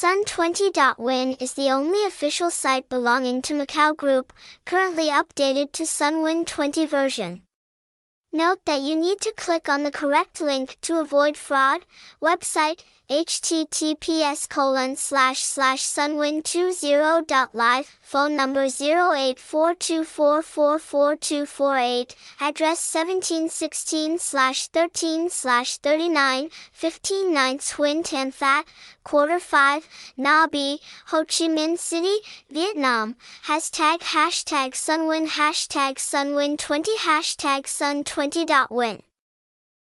Sun20.win is the only official site belonging to Macau Group, currently updated to Sunwin 20 version. Note that you need to click on the correct link to avoid fraud. Website https colon slash slash sunwin20.live phone number 0842444248 address 1716 slash 13 slash 39 15 ninths Huynh Tan Phat quarter 5 Nha Be Ho Chi Minh City Vietnam hashtag hashtag sunwin hashtag sunwin20 hashtag sun20.win